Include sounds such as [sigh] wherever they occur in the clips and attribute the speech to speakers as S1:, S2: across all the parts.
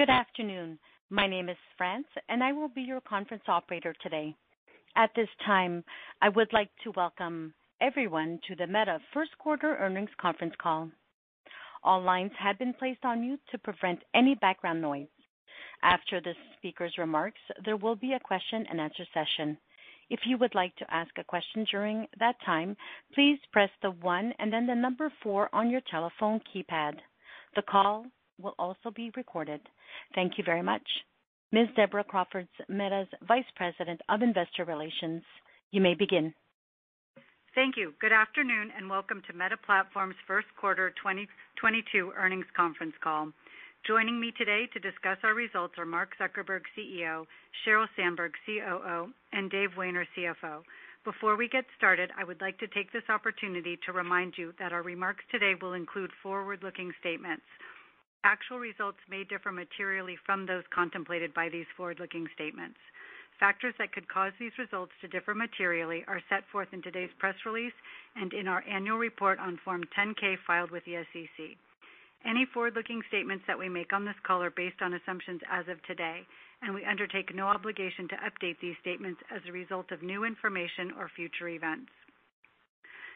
S1: Good afternoon. My name is France, and I will be your conference operator today. At this time, I would like to welcome everyone to the Meta first quarter earnings conference call. All lines have been placed on mute to prevent any background noise. After the speaker's remarks, there will be a question-and-answer session. If you would like to ask a question during that time, please press the one and then the number four on your telephone keypad. The call will also be recorded. Thank you very much. Ms. Deborah Crawford, Meta's Vice President of Investor Relations, you may begin.
S2: Thank you. Good afternoon, and welcome to Meta Platforms' first quarter 2022 earnings conference call. Joining me today to discuss our results are Mark Zuckerberg, CEO, Sheryl Sandberg, COO, and Dave Wehner, CFO. Before we get started, I would like to take this opportunity to remind you that our remarks today will include forward-looking statements. Actual results may differ materially from those contemplated by these forward-looking statements. Factors that could cause these results to differ materially are set forth in today's press release and in our annual report on Form 10-K filed with the SEC. Any forward-looking statements that we make on this call are based on assumptions as of today, and we undertake no obligation to update these statements as a result of new information or future events.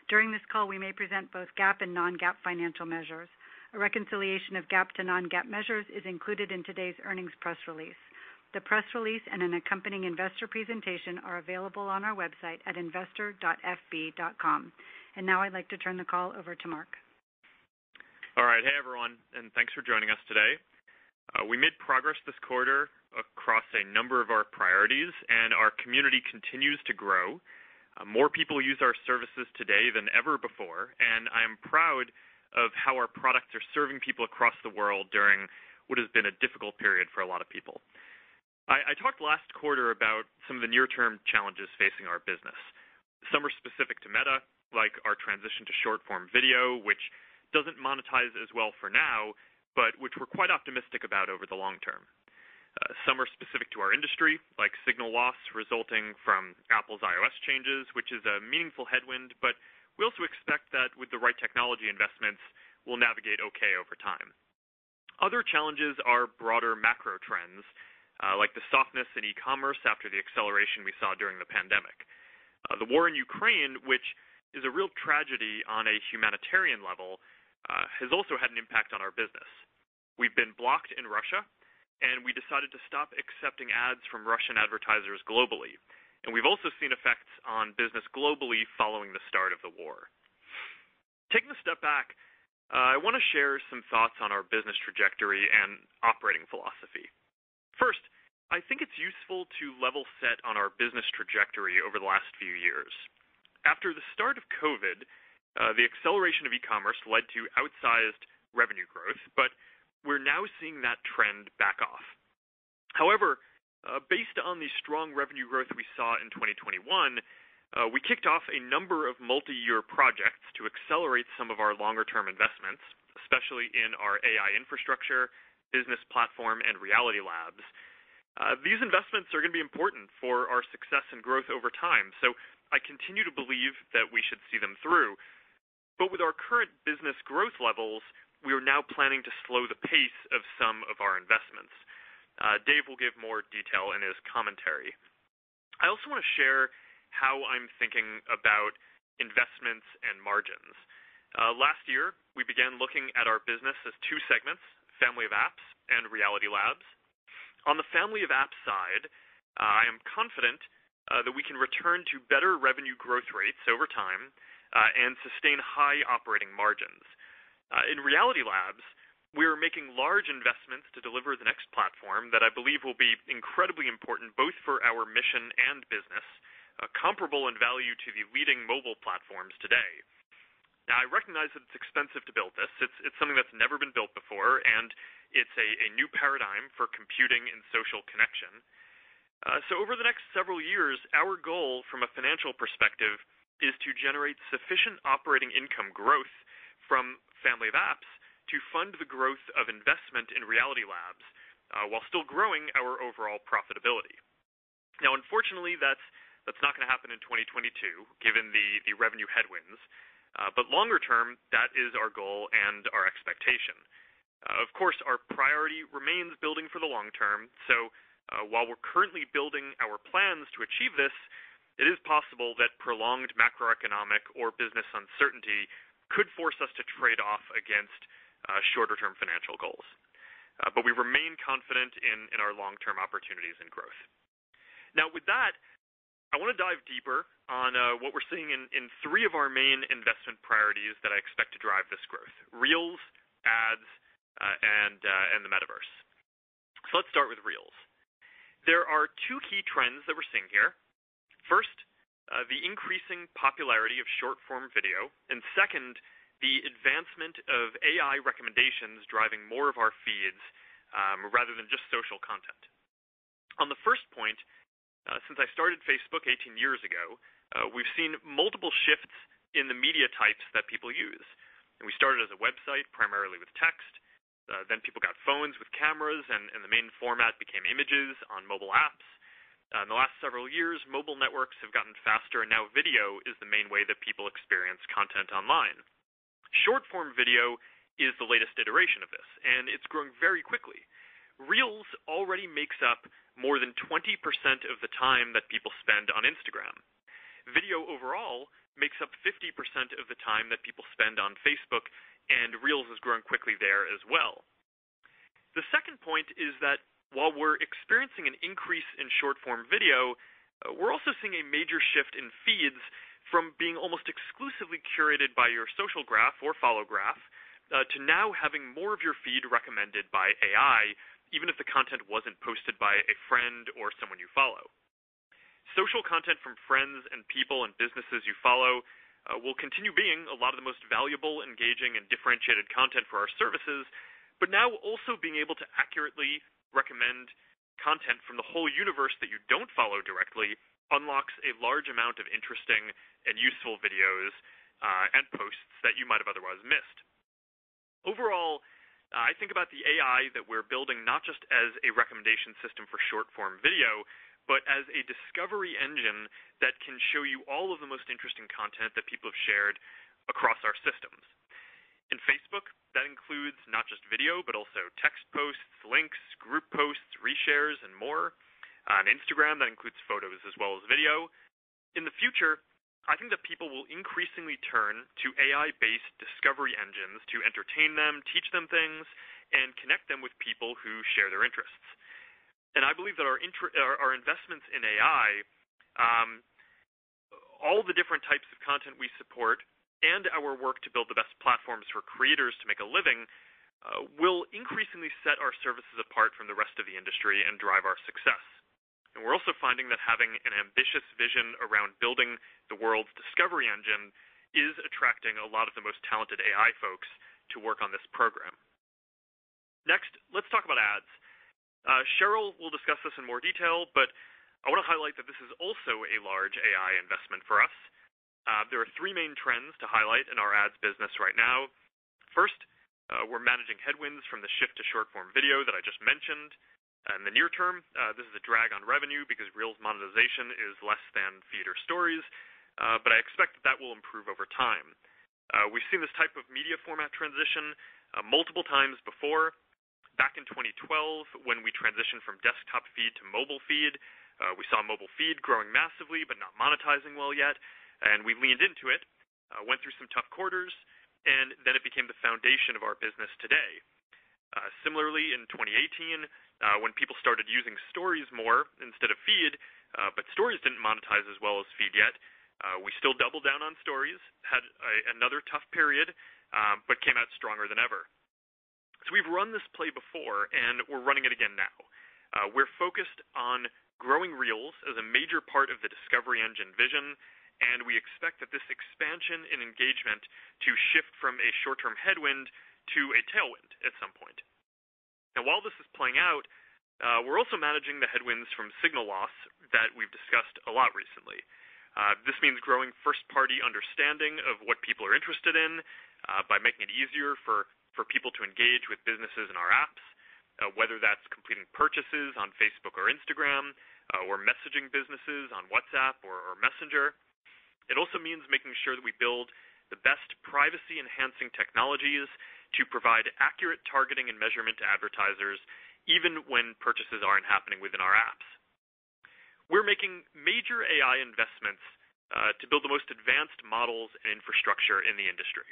S2: During this call, we may present both GAAP and non-GAAP financial measures. A reconciliation of GAAP to non-GAAP measures is included in today's earnings press release. The press release and an accompanying investor presentation are available on our website at investor.fb.com. And now I'd like to turn the call over to Mark.
S3: All right. Hey, everyone, and thanks for joining us today. Uh, we made progress this quarter across a number of our priorities, and our community continues to grow. Uh, more people use our services today than ever before, and I am proud of how our products are serving people across the world during what has been a difficult period for a lot of people. I talked last quarter about some of the near-term challenges facing our business. Some are specific to Meta, like our transition to short-form video, which doesn't monetize as well for now, but which we're quite optimistic about over the long term. Uh, some are specific to our industry, like signal loss resulting from Apple's iOS changes, which is a meaningful headwind, but we also expect that with the right technology investments, we'll navigate okay over time. Other challenges are broader macro trends, uh, like the softness in e-commerce after the acceleration we saw during the pandemic. Uh, the war in Ukraine, which is a real tragedy on a humanitarian level, uh, has also had an impact on our business. We've been blocked in Russia, and we decided to stop accepting ads from Russian advertisers globally. And we've also seen effects on business globally following the start of the war. Taking a step back, uh, I wanna share some thoughts on our business trajectory and operating philosophy. First, I think it's useful to level set on our business trajectory over the last few years. After the start of COVID, uh, the acceleration of e-commerce led to outsized revenue growth, but we're now seeing that trend back off. However, Uh, based on the strong revenue growth we saw in 2021, uh, we kicked off a number of multi-year projects to accelerate some of our longer-term investments, especially in our AI infrastructure, business platform, and Reality Labs. Uh, these investments are gonna be important for our success and growth over time, so I continue to believe that we should see them through. But with our current business growth levels, we are now planning to slow the pace of some of our investments. Uh, Dave will give more detail in his commentary. I also wanna share how I'm thinking about investments and margins. Uh, last year, we began looking at our business as two segments, Family of Apps and Reality Labs. On the Family of Apps side, uh, I am confident that we can return to better revenue growth rates over time and sustain high operating margins. In Reality Labs, we are making large investments to deliver the next platform that I believe will be incredibly important both for our mission and business, uh, comparable in value to the leading mobile platforms today. Now, I recognize that it's expensive to build this. It's something that's never been built before, and it's a new paradigm for computing and social connection. Uh, so, over the next several years, our goal from a financial perspective is to generate sufficient operating income growth from Family of Apps to fund the growth of investment in Reality Labs, uh, while still growing our overall profitability. Now, unfortunately, that's that's not gonna happen in 2022, given the revenue headwinds. Uh, but longer term, that is our goal and our expectation. Uh, of course, our priority remains building for the long term. So while we're currently building our plans to achieve this, it is possible that prolonged macroeconomic or business uncertainty could force us to trade off against Uh, shorter-term financial goals. Uh, but we remain confident in our long-term opportunities and growth. Now, with that, I want to dive deeper on uh, what we're seeing in three of our main investment priorities that I expect to drive this growth, Reels, Ads, and the Metaverse. So let's start with Reels. There are two key trends that we're seeing here. First, the increasing popularity of short-form video, and second, the advancement of AI recommendations driving more of our feeds, um, rather than just social content. On the first point, uh, since I started Facebook 18 years ago, uh, we've seen multiple shifts in the media types that people use. We started as a website, primarily with text. Uh, then people got phones with cameras, and the main format became images on mobile apps. In the last several years, mobile networks have gotten faster, and now video is the main way that people experience content online. Short-form video is the latest iteration of this, and it's growing very quickly. Reels already makes up more than 20% of the time that people spend on Instagram. Video overall makes up 50% of the time that people spend on Facebook, and Reels is growing quickly there as well. The second point is that while we're experiencing an increase in short-form video, uh, we're also seeing a major shift in feeds from being almost exclusively curated by your social graph or follow graph, uh, to now having more of your feed recommended by AI, even if the content wasn't posted by a friend or someone you follow. Social content from friends and people and businesses you follow uh, will continue being a lot of the most valuable, engaging, and differentiated content for our services, but now also being able to accurately recommend content from the whole universe that you don't follow directly unlocks a large amount of interesting and useful videos uh, and posts that you might have otherwise missed. Overall, uh, I think about the AI that we're building not just as a recommendation system for short-form video, but as a discovery engine that can show you all of the most interesting content that people have shared across our systems. In Facebook, that includes not just video, but also text posts, links, group posts, reshares, and more. On Instagram, that includes photos as well as video. In the future, I think that people will increasingly turn to AI-based discovery engines to entertain them, teach them things, and connect them with people who share their interests. And I believe that our investments in AI, um, all the different types of content we support, and our work to build the best platforms for creators to make a living, uh, will increasingly set our services apart from the rest of the industry and drive our success. And we're also finding that having an ambitious vision around building the world's discovery engine is attracting a lot of the most talented AI folks to work on this program. Next, let's talk about Ads. Uh, Sheryl will discuss this in more detail, but I want to highlight that this is also a large AI investment for us. Uh, there are three main trends to highlight in our Ads business right now. First, uh, we're managing headwinds from the shift to short-form video that I just mentioned. In the near term, uh, this is a drag on revenue because Reels monetization is less than Feed or Stories, uh, but I expect that that will improve over time. Uh, we've seen this type of media format transition multiple times before. Back in 2012, when we transitioned from desktop Feed to mobile Feed, we saw mobile Feed growing massively but not monetizing well yet, and we leaned into it, went through some tough quarters, and then it became the foundation of our business today. Similarly, in 2018, Uh, when people started using Stories more instead of Feed, uh, but Stories didn't monetize as well as Feed yet, uh, we still doubled down on Stories, had another tough period, um, but came out stronger than ever. So we've run this play before, and we're running it again now. We're focused on growing Reels as a major part of the discovery engine vision, and we expect that this expansion in engagement to shift from a short-term headwind to a tailwind at some point. While this is playing out, uh, we're also managing the headwinds from signal loss that we've discussed a lot recently. Uh, this means growing first-party understanding of what people are interested in uh, by making it easier for for people to engage with businesses in our apps, whether that's completing purchases on Facebook or Instagram, or messaging businesses on WhatsApp or Messenger. It also means making sure that we build the best privacy-enhancing technologies to provide accurate targeting and measurement to advertisers, even when purchases aren't happening within our apps. We're making major AI investments uh, to build the most advanced models and infrastructure in the industry.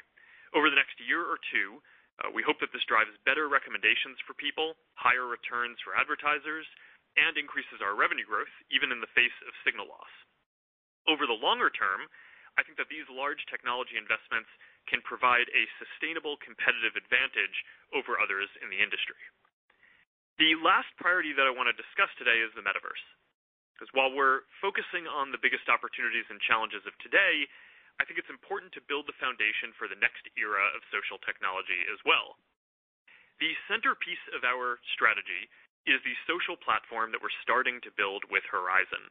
S3: Over the next year or two, uh, we hope that this drives better recommendations for people, higher returns for advertisers, and increases our revenue growth, even in the face of signal loss. Over the longer term, I think that these large technology investments can provide a sustainable competitive advantage over others in the industry. The last priority that I want to discuss today is the metaverse. Because while we're focusing on the biggest opportunities and challenges of today, I think it's important to build the foundation for the next era of social technology as well. The centerpiece of our strategy is the social platform that we're starting to build with Horizon.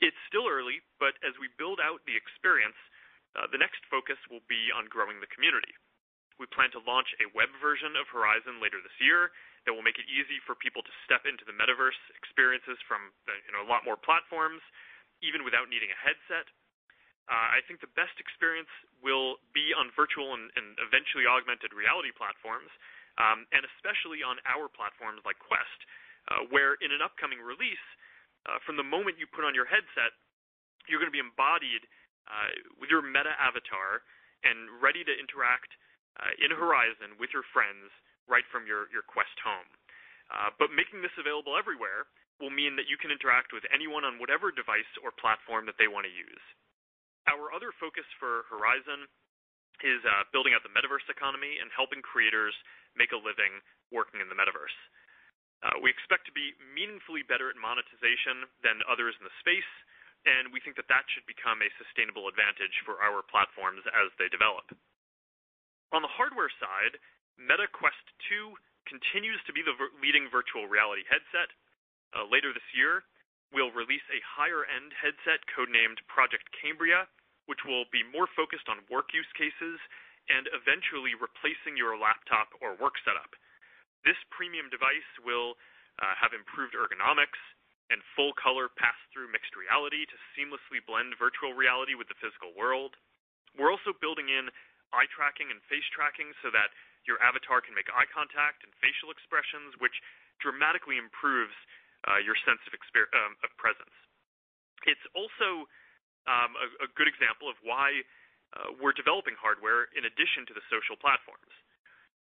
S3: It's still early, but as we build out the experience, Uh, the next focus will be on growing the community. We plan to launch a web version of Horizon later this year that will make it easy for people to step into the metaverse experiences from uh, a lot more platforms, even without needing a headset. Uh, I think the best experience will be on virtual and eventually augmented reality platforms, um, and especially on our platforms like Quest, where in an upcoming release, from the moment you put on your headset, you're going to be embodied with your meta avatar and ready to interact uh, in Horizon with your friends right from your Quest home. Uh, but making this available everywhere will mean that you can interact with anyone on whatever device or platform that they want to use. Our other focus for Horizon is uh, building out the metaverse economy and helping creators make a living working in the metaverse. We expect to be meaningfully better at monetization than others in the space, and we think that that should become a sustainable advantage for our platforms as they develop. On the hardware side, Meta Quest 2 continues to be the leading virtual reality headset. Uh, later this year, we'll release a higher-end headset code-named Project Cambria, which will be more focused on work use cases and eventually replacing your laptop or work setup. This premium device will uh, have improved ergonomics and full-color pass-through mixed reality to seamlessly blend virtual reality with the physical world. We're also building in eye tracking and face tracking so that your avatar can make eye contact and facial expressions, which dramatically improves uh, your sense um, of presence. It's also um, a good example of why uh, we're developing hardware in addition to the social platforms.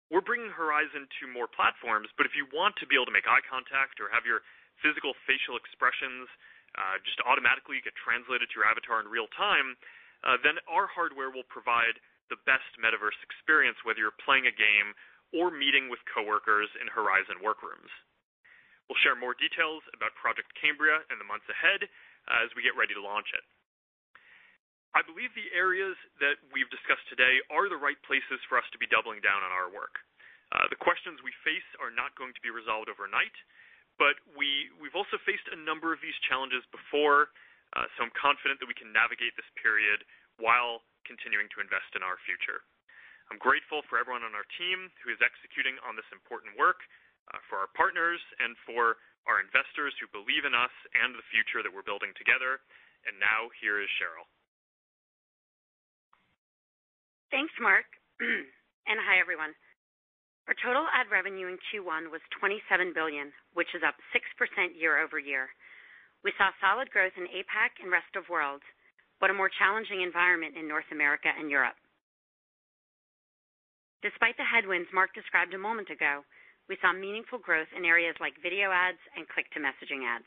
S3: We're bringing Horizon to more platforms, but if you want to be able to make eye contact or have your physical facial expressions uh, just automatically get translated to your avatar in real time, uh, then our hardware will provide the best metaverse experience, whether you're playing a game or meeting with coworkers in Horizon Workrooms. We'll share more details about Project Cambria in the months ahead uh, as we get ready to launch it. I believe the areas that we've discussed today are the right places for us to be doubling down on our work. The questions we face are not going to be resolved overnight, but we've also faced a number of these challenges before, uh, so I'm confident that we can navigate this period while continuing to invest in our future. I'm grateful for everyone on our team who is executing on this important work, uh, for our partners, and for our investors who believe in us and the future that we're building together. And now, here is Sheryl.
S4: Thanks, Mark. [clears throat] And hi, everyone. Our total ad revenue in Q1 was 27 billion, which is up 6% year-over-year. We saw solid growth in APAC and rest of world, but a more challenging environment in North America and Europe. Despite the headwinds Mark described a moment ago, we saw meaningful growth in areas like video ads and click-to-messaging ads.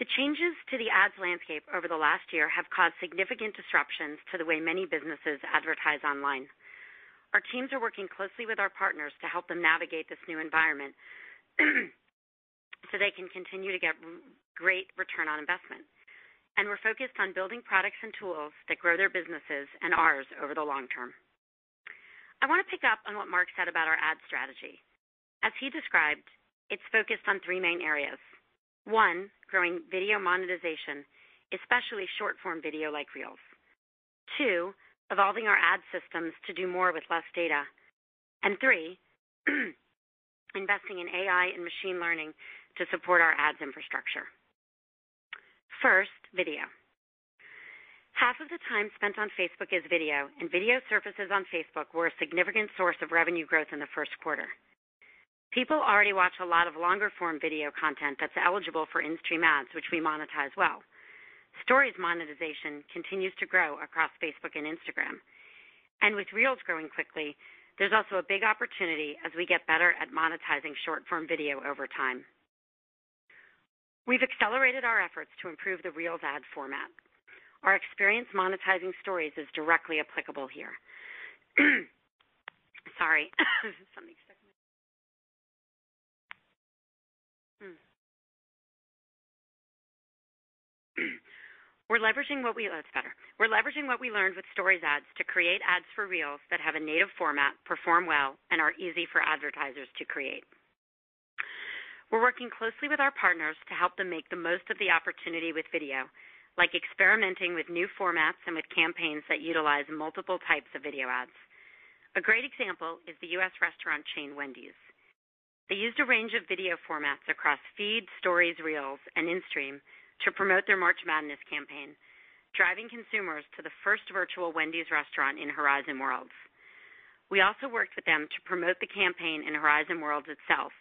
S4: The changes to the ads landscape over the last year have caused significant disruptions to the way many businesses advertise online. Our teams are working closely with our partners to help them navigate this new environment [clears throat] so they can continue to get great return on investment. And we're focused on building products and tools that grow their businesses and ours over the long term. I want to pick up on what Mark said about our ad strategy. As he described, it's focused on three main areas. One, growing video monetization, especially short-form video like Reels. Two, evolving our ad systems to do more with less data. And Three, [clears throat] investing in AI and machine learning to support our ads infrastructure. First, video. Half of the time spent on Facebook is video, and video surfaces on Facebook were a significant source of revenue growth in the first quarter. People already watch a lot of longer form video content that's eligible for in-stream ads, which we monetize well. Stories monetization continues to grow across Facebook and Instagram. And with Reels growing quickly, there's also a big opportunity as we get better at monetizing short form video over time. We've accelerated our efforts to improve the Reels ad format. Our experience monetizing stories is directly applicable here. [clears throat] Sorry. [laughs] Something We're leveraging what we oh, it's better. We're leveraging what we learned with Stories ads to create ads for Reels that have a native format, perform well, and are easy for advertisers to create. We're working closely with our partners to help them make the most of the opportunity with video like experimenting with new formats and with campaigns that utilize multiple types of video ads. A great example is the U.S. restaurant chain Wendy's. They used a range of video formats across feed, stories, reels, and in-stream to promote their March Madness campaign, driving consumers to the first virtual Wendy's restaurant in Horizon Worlds. We also worked with them to promote the campaign in Horizon Worlds itself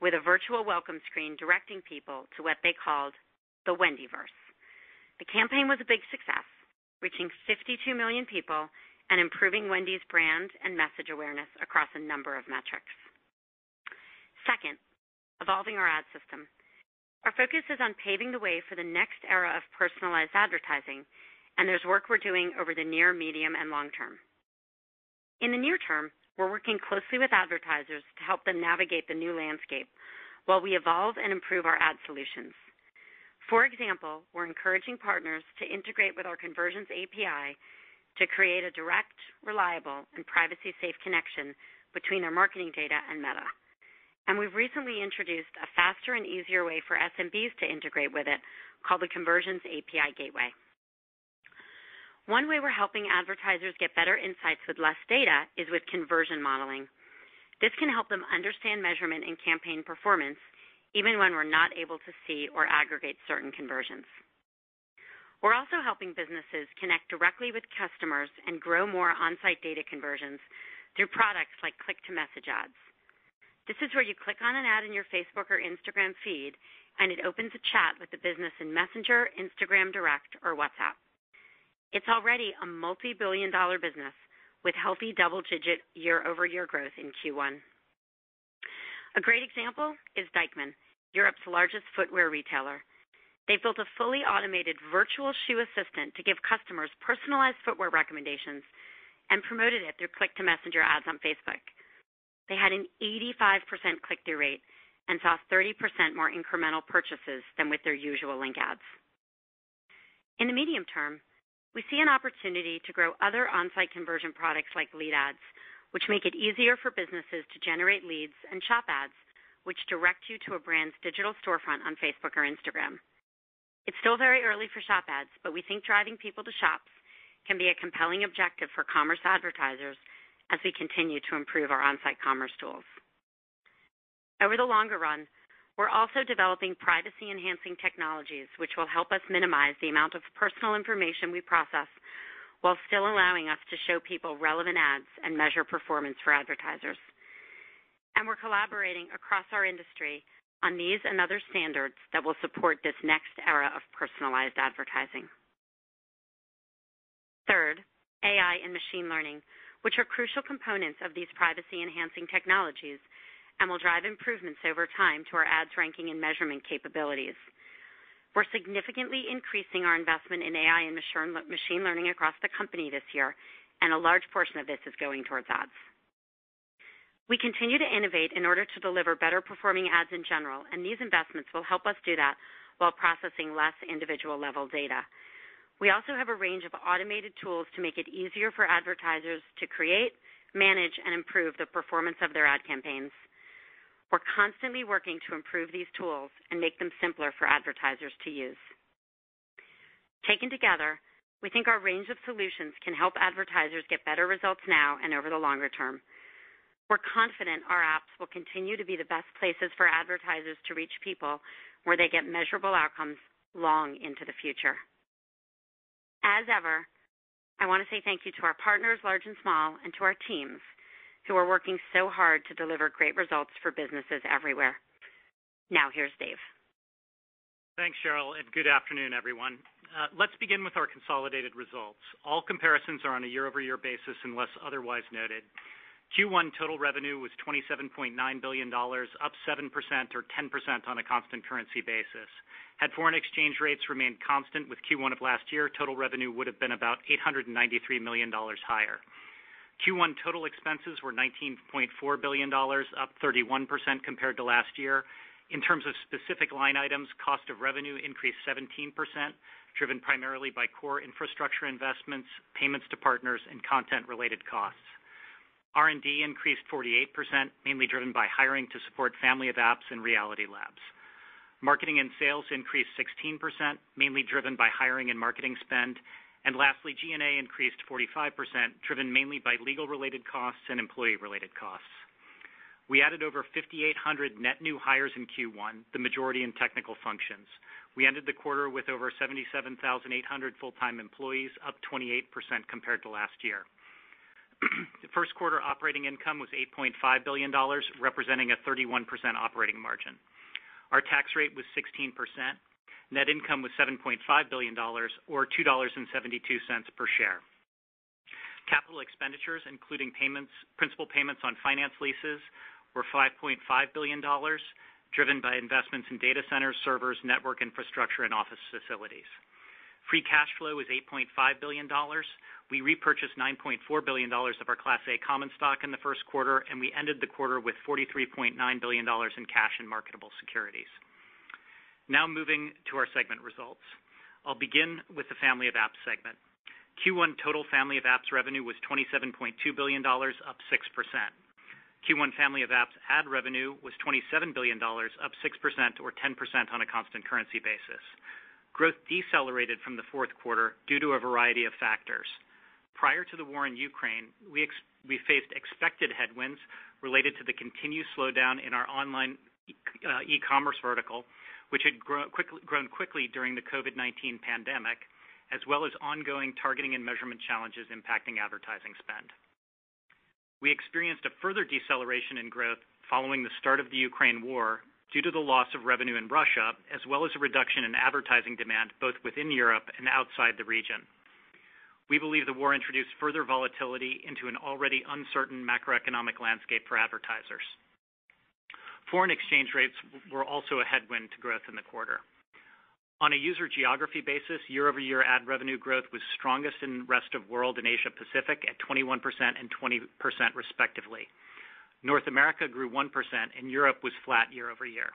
S4: with a virtual welcome screen directing people to what they called the Wendyverse. The campaign was a big success, reaching 52 million people and improving Wendy's brand and message awareness across a number of metrics. Second, evolving our ad system. Our focus is on paving the way for the next era of personalized advertising, and there's work we're doing over the near, medium, and long term. In the near term, we're working closely with advertisers to help them navigate the new landscape while we evolve and improve our ad solutions. For example, we're encouraging partners to integrate with our Conversions API to create a direct, reliable, and privacy-safe connection between their marketing data and Meta. And We've recently introduced a faster and easier way for SMBs to integrate with it called the Conversions API Gateway. One way we're helping advertisers get better insights with less data is with conversion modeling. This can help them understand measurement and campaign performance even when we're not able to see or aggregate certain conversions. We're also helping businesses connect directly with customers and grow more on-site data conversions through products like click-to-message ads. This is where you click on an ad in your Facebook or Instagram feed, and it opens a chat with the business in Messenger, Instagram Direct, or WhatsApp. It's already a multi-billion dollar business with healthy double-digit year-over-year growth in Q1. A great example is Deichmann, Europe's largest footwear retailer. They've built a fully automated virtual shoe assistant to give customers personalized footwear recommendations and promoted it through click-to-messenger ads on Facebook. They had an 85% click-through rate and saw 30% more incremental purchases than with their usual link ads. In the medium term, we see an opportunity to grow other on-site conversion products like lead ads, which make it easier for businesses to generate leads, and shop ads, which direct you to a brand's digital storefront on Facebook or Instagram. It's still very early for shop ads, but we think driving people to shops can be a compelling objective for commerce advertisers as we continue to improve our on-site commerce tools. Over the longer run, we're also developing privacy-enhancing technologies which will help us minimize the amount of personal information we process while still allowing us to show people relevant ads and measure performance for advertisers. And We're collaborating across our industry on these and other standards that will support this next era of personalized advertising. Third, AI and machine learning, which are crucial components of these privacy-enhancing technologies and will drive improvements over time to our ads ranking and measurement capabilities. We're significantly increasing our investment in AI and machine learning across the company this year, and a large portion of this is going towards ads. We continue to innovate in order to deliver better performing ads in general, and these investments will help us do that while processing less individual level data. We also have a range of automated tools to make it easier for advertisers to create, manage, and improve the performance of their ad campaigns. We're constantly working to improve these tools and make them simpler for advertisers to use. Taken together, we think our range of solutions can help advertisers get better results now and over the longer term. We're confident our apps will continue to be the best places for advertisers to reach people where they get measurable outcomes long into the future. As ever, I want to say thank you to our partners, large and small, and to our teams who are working so hard to deliver great results for businesses everywhere. Now, here's Dave.
S5: Thanks, Sheryl, and good afternoon, everyone. Uh, let's begin with our consolidated results. All comparisons are on a year-over-year basis unless otherwise noted. Q1 total revenue was $27.9 billion, up 7% or 10% on a constant currency basis. Had foreign exchange rates remained constant with Q1 of last year, total revenue would have been about $893 million higher. Q1 total expenses were $19.4 billion, up 31% compared to last year. In terms of specific line items, cost of revenue increased 17%, driven primarily by core infrastructure investments, payments to partners, and content-related costs. R&D increased 48%, mainly driven by hiring to support Family of Apps and Reality Labs. Marketing and sales increased 16%, mainly driven by hiring and marketing spend. And lastly, G&A increased 45%, driven mainly by legal-related costs and employee-related costs. We added over 5,800 net new hires in Q1, the majority in technical functions. We ended the quarter with over 77,800 full-time employees, up 28% compared to last year. [clears throat] First quarter operating income was $8.5 billion, representing a 31% operating margin. Our tax rate was 16%. Net income was $7.5 billion, or $2.72 per share. Capital expenditures, including principal payments on finance leases, were $5.5 billion, driven by investments in data centers, servers, network infrastructure, and office facilities. Free cash flow was $8.5 billion. We repurchased $9.4 billion of our Class A common stock in the first quarter, and we ended the quarter with $43.9 billion in cash and marketable securities. Now moving to our segment results. I'll begin with the Family of Apps segment. Q1 total Family of Apps revenue was $27.2 billion, up 6%. Q1 Family of Apps ad revenue was $27 billion, up 6% or 10% on a constant currency basis. Growth decelerated from the fourth quarter due to a variety of factors. Prior to the war in Ukraine, we faced expected headwinds related to the continued slowdown in our online uh, e-commerce vertical, which had grown quickly during the COVID-19 pandemic, as well as ongoing targeting and measurement challenges impacting advertising spend. We experienced a further deceleration in growth following the start of the Ukraine war due to the loss of revenue in Russia, as well as a reduction in advertising demand both within Europe and outside the region. We believe the war introduced further volatility into an already uncertain macroeconomic landscape for advertisers. Foreign exchange rates were also a headwind to growth in the quarter. On a user geography basis, year-over-year ad revenue growth was strongest in rest of world and Asia Pacific at 21% and 20% respectively. North America grew 1%, and Europe was flat year-over-year.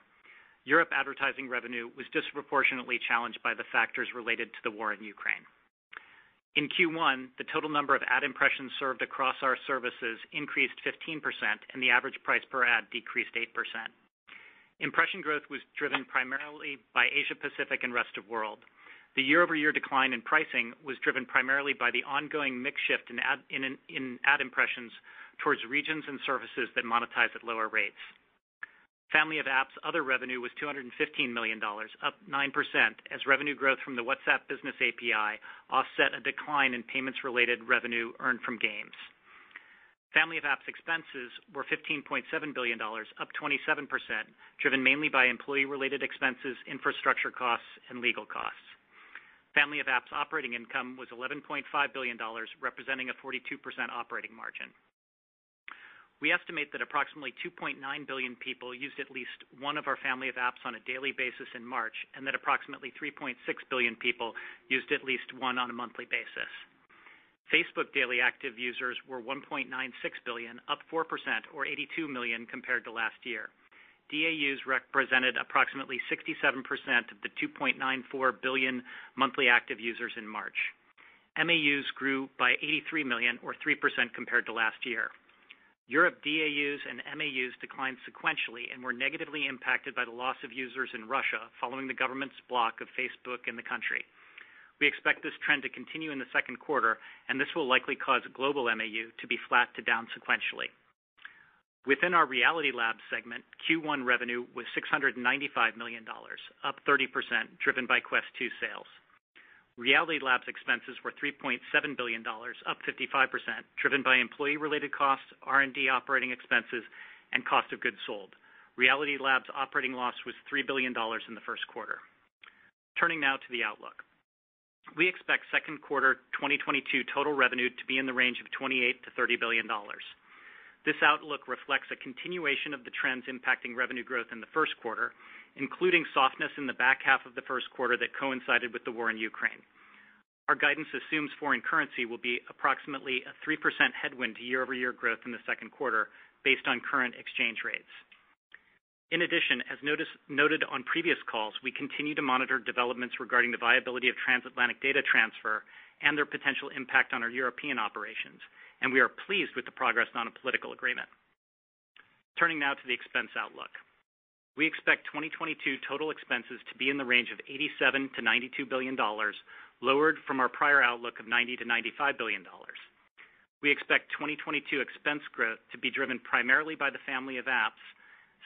S5: Europe advertising revenue was disproportionately challenged by the factors related to the war in Ukraine. In Q1, the total number of ad impressions served across our services increased 15%, and the average price per ad decreased 8%. Impression growth was driven primarily by Asia Pacific and rest of world. The year-over-year decline in pricing was driven primarily by the ongoing mix shift in ad impressions towards regions and services that monetize at lower rates. Family of Apps other revenue was $215 million, up 9%, as revenue growth from the WhatsApp Business API offset a decline in payments-related revenue earned from games. Family of Apps expenses were $15.7 billion, up 27%, driven mainly by employee-related expenses, infrastructure costs, and legal costs. Family of Apps operating income was $11.5 billion, representing a 42% operating margin. We estimate that approximately 2.9 billion people used at least one of our Family of Apps on a daily basis in March, and that approximately 3.6 billion people used at least one on a monthly basis. Facebook daily active users were 1.96 billion, up 4% or 82 million compared to last year. DAUs represented approximately 67% of the 2.94 billion monthly active users in March. MAUs grew by 83 million or 3% compared to last year. Europe DAUs and MAUs declined sequentially and were negatively impacted by the loss of users in Russia following the government's block of Facebook in the country. We expect this trend to continue in the second quarter, and this will likely cause global MAU to be flat to down sequentially. Within our Reality Labs segment, Q1 revenue was $695 million, up 30%, driven by Quest 2 sales. Reality Labs expenses were $3.7 billion, up 55%, driven by employee-related costs, R&D operating expenses, and cost of goods sold. Reality Labs operating loss was $3 billion in the first quarter. Turning now to the outlook. We expect second quarter 2022 total revenue to be in the range of $28 billion-$30 billion. This outlook reflects a continuation of the trends impacting revenue growth in the first quarter, including softness in the back half of the first quarter that coincided with the war in Ukraine. Our guidance assumes foreign currency will be approximately a 3% headwind to year-over-year growth in the second quarter based on current exchange rates. In addition, as noted on previous calls, we continue to monitor developments regarding the viability of transatlantic data transfer and their potential impact on our European operations, and we are pleased with the progress on a political agreement. Turning now to the expense outlook. We expect 2022 total expenses to be in the range of $87 billion-$92 billion, lowered from our prior outlook of $90 billion-$95 billion. We expect 2022 expense growth to be driven primarily by the Family of Apps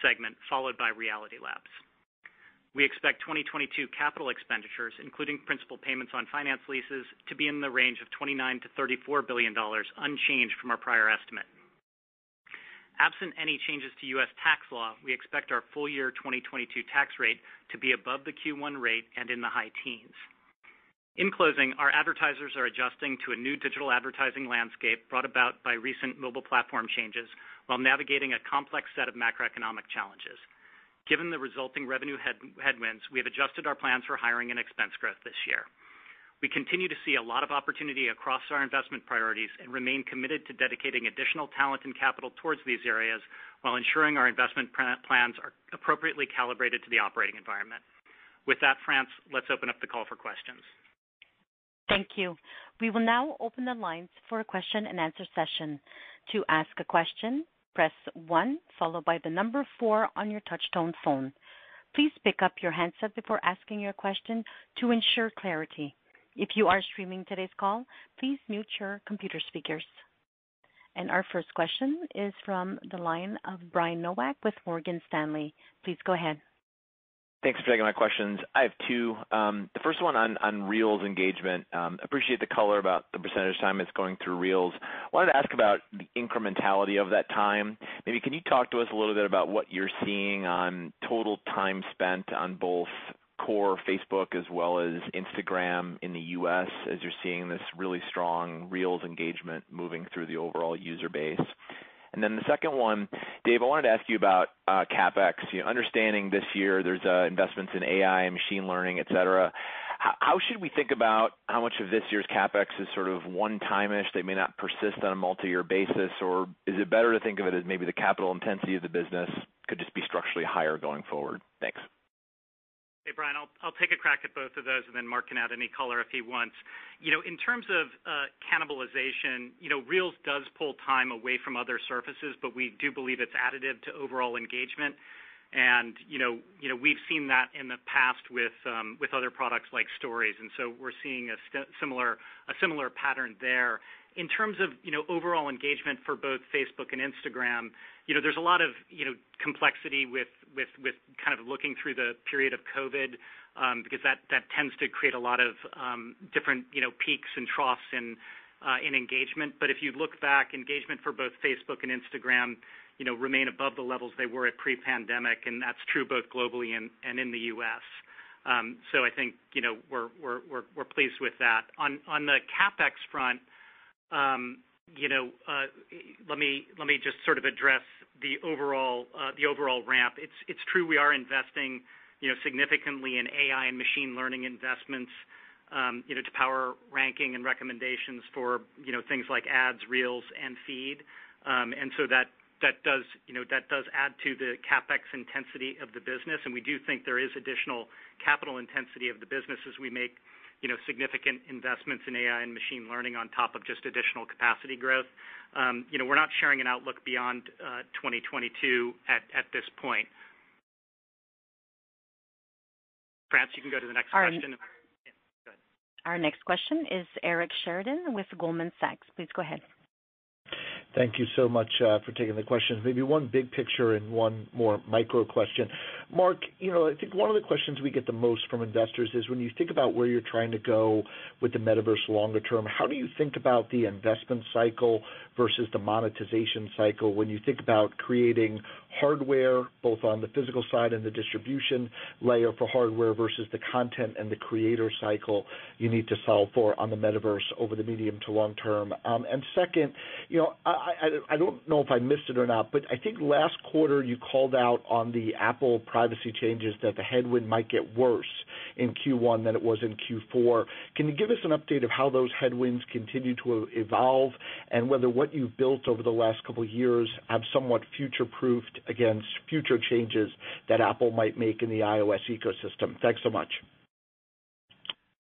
S5: segment, followed by Reality Labs. We expect 2022 capital expenditures, including principal payments on finance leases, to be in the range of $29 billion-$34 billion, unchanged from our prior estimate. Absent any changes to U.S. tax law, we expect our full year 2022 tax rate to be above the Q1 rate and in the high teens. In closing, our advertisers are adjusting to a new digital advertising landscape brought about by recent mobile platform changes while navigating a complex set of macroeconomic challenges. Given the resulting revenue headwinds, we have adjusted our plans for hiring and expense growth this year. We continue to see a lot of opportunity across our investment priorities and remain committed to dedicating additional talent and capital towards these areas while ensuring our investment plans are appropriately calibrated to the operating environment. With that, France, let's open up the call for questions.
S1: Thank you. We will now open the lines for a question-and-answer session. To ask a question, press one followed by the number four on your touch-tone phone. Please pick up your handset before asking your question to ensure clarity. If you are streaming today's call, please mute your computer speakers. And our first question is from the line of Brian Nowak with Morgan Stanley. Please go ahead.
S6: Thanks for taking my questions. I have two. Um, the first one on Reels engagement. Um, appreciate the color about the percentage of time it's going through Reels. Wanted to ask about the incrementality of that time. Maybe can you talk to us a little bit about what you're seeing on total time spent on both core Facebook as well as Instagram in the U.S. as you're seeing this really strong Reels engagement moving through the overall user base? And then the second one, Dave, I wanted to ask you about uh, CapEx. You know, understanding this year there's uh, investments in AI and machine learning, et cetera, how should we think about how much of this year's CapEx is sort of one-time-ish that may not persist on a multi-year basis? Or is it better to think of it as maybe the capital intensity of the business could just be structurally higher going forward? Thanks.
S5: Hey, Brian, I'll take a crack at both of those, and then Mark can add any color if he wants. You know, in terms of cannibalization, you know, Reels does pull time away from other surfaces, but we do believe it's additive to overall engagement. And you know, you know, we've seen that in the past with um with other products like Stories, and so we're seeing a similar a similar pattern there. In terms of you know, overall engagement for both Facebook and Instagram, you know, there's a lot of you know, complexity with with with kind of looking through the period of COVID, um, because that that tends to create a lot of um, different you know, peaks and troughs in uh, in engagement. But if you look back, engagement for both Facebook and Instagram, you know, remain above the levels they were at pre-pandemic, and that's true both globally and and in the U.S. Um, so I think, you know, we're we're we're, we're pleased with that. On on the CapEx front, know, let me let me just sort of address the overall uh the overall ramp. It's it's true we are investing, you know, significantly in AI and machine learning investments, you know, to power ranking and recommendations for, you know, things like ads, Reels, and Feed. Um and so that does, you know, that does add to the CapEx intensity of the business, and we do think there is additional capital intensity of the business as we make, you know, significant investments in AI and machine learning on top of just additional capacity growth. Um, you know, we're not sharing an outlook beyond uh, 2022 at this point. France, you can go to the next question. Yeah, go ahead.
S1: Our next question is Eric Sheridan with Goldman Sachs. Please go ahead.
S7: Thank you so much uh, for taking the questions. Maybe one big picture and one more micro question. Mark, you know, I think one of the questions we get the most from investors is when you think about where you're trying to go with the metaverse longer term, how do you think about the investment cycle versus the monetization cycle when you think about creating hardware, both on the physical side and the distribution layer for hardware versus the content and the creator cycle you need to solve for on the metaverse over the medium to long term? Um, and Second, I i i don't know if I missed it or not, but I think last quarter you called out on the Apple privacy changes that the headwind might get worse in Q1 than it was in Q4. Can you give us an update of how those headwinds continue to evolve and whether what you've built over the last couple of years have somewhat future-proofed against future changes that Apple might make in the iOS ecosystem? Thanks so much.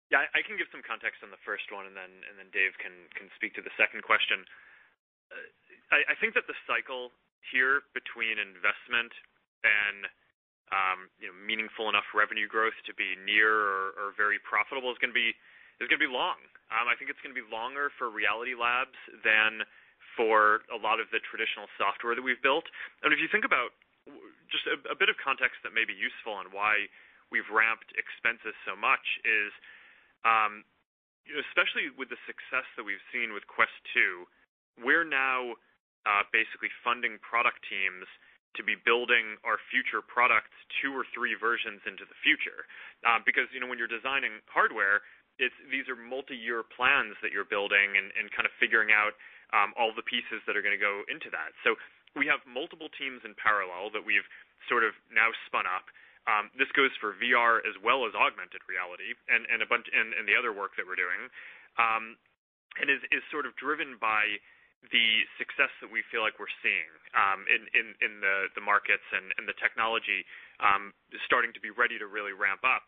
S3: Yeah, I can give some context on the first one, and then Dave can speak to the second question. Uh, I think that the cycle here between investment and um, meaningful enough revenue growth to be near or very profitable is going to be long. Um, I think it's going to be longer for Reality Labs than for a lot of the traditional software that we've built. And if you think about just a bit of context that may be useful on why we've ramped expenses so much is, um, especially with the success that we've seen with Quest 2, we're now uh, basically funding product teams to be building our future products two or three versions into the future. Uh, because you know, when you're designing hardware, it's these are multi-year plans that you're building and kind of figuring out Um, all the pieces that are going to go into that. So we have multiple teams in parallel that we've sort of now spun up. Um, this goes for VR as well as augmented reality and a bunch and the other work that we're doing, um, and is sort of driven by the success that we feel like we're seeing in the markets and the technology starting to be ready to really ramp up.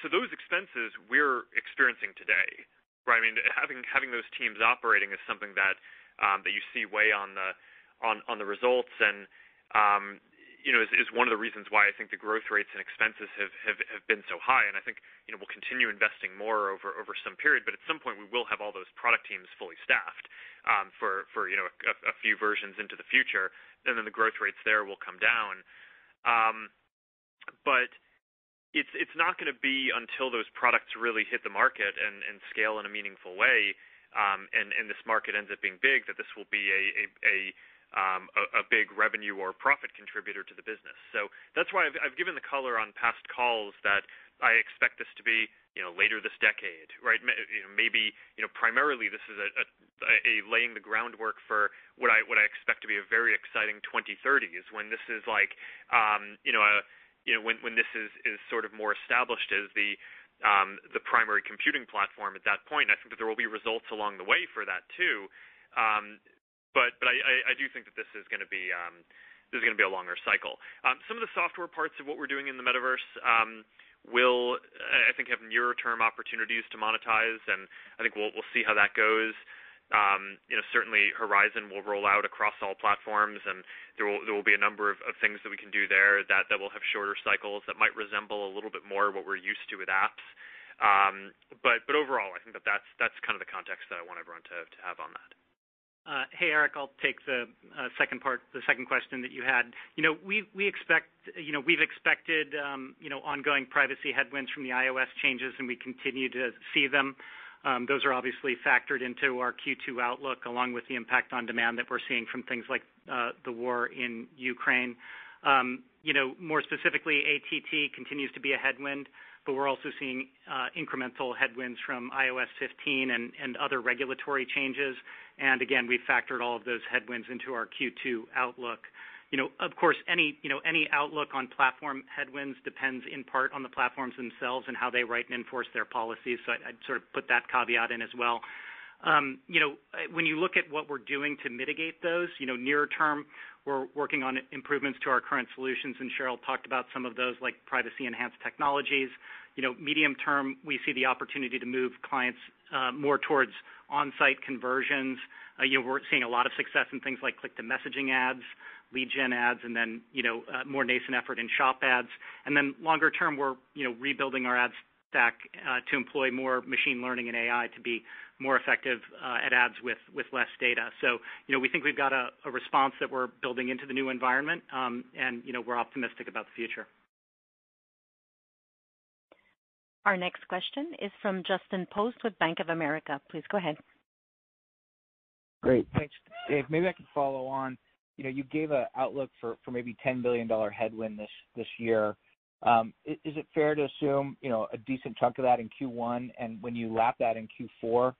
S3: So those expenses we're experiencing today, right? I mean, having having those teams operating is something that um that you see weigh on the on on the results and um, you know, is one of the reasons why I think the growth rates and expenses have have been so high. And I think you know, we'll continue investing more over over some period, but at some point, we will have all those product teams fully staffed um, for for you know, a few versions into the future, and then the growth rates there will come down. Um, It's not going to be until those products really hit the market and scale in a meaningful way, um, and this market ends up being big, that this will be um, a big revenue or profit contributor to the business. So that's why I've given the color on past calls that I expect this to be later this decade, right? Maybe primarily this is a laying the groundwork for what I expect to be a very exciting 2030s when this is um, sort of more established as um, the primary computing platform at that point. I think that there will be results along the way for that too. Um, but I do think that this is going um, to be a longer cycle. Some of the software parts of what we're doing in the metaverse will, I think, have nearer term opportunities to monetize, and I think we'll see how that goes. Certainly Horizon will roll out across all platforms, and there will there will be a number of things that we can do there that that will have shorter cycles that might resemble a little bit more what we're used to with apps. Um, But but overall, I think that that's that's kind of the context that I want everyone to to have on that.
S5: Uh, Hey, Eric, I'll take the uh, second part, the second question that you had. You know, we we expect you know, We've expected um, you know, ongoing privacy headwinds from the iOS changes, and we continue to see them. Um, those are obviously factored into our Q2 outlook, along with the impact on demand that we're seeing from things like uh, the war in Ukraine. Um, you know, more specifically, ATT continues to be a headwind, but we're also seeing uh, incremental headwinds from iOS 15 and other regulatory changes. And again, we factored all of those headwinds into our Q2 outlook. You know, of course, any you know any outlook on platform headwinds depends in part on the platforms themselves and how they write and enforce their policies. So I'd sort of put that caveat in as well. Um you know, uh when you look at what we're doing to mitigate those, you know, near term, we're working on improvements to our current solutions, and Sheryl talked about some of those, like privacy-enhanced technologies. You know, medium term, we see the opportunity to move clients more towards on-site conversions. Uh you know, we're seeing a lot of success in things like click-to-messaging ads, lead gen ads, and then you know, a more nascent effort in shop ads. And then longer term, we're you know, rebuilding our ad stack uh, to employ more machine learning and AI to be more effective uh, at ads with with less data. So, you know, we think we've got a response that we're building into the new environment, um, and you know, we're optimistic about the future.
S1: Our next question is from Justin Post with Bank of America. Please go ahead.
S8: Great. Thanks. Dave, maybe I can follow on. You know, you gave an outlook for maybe $10 billion headwind this this year. Um, is it fair to assume you know, a decent chunk of that in Q1, and when you lap that in Q4,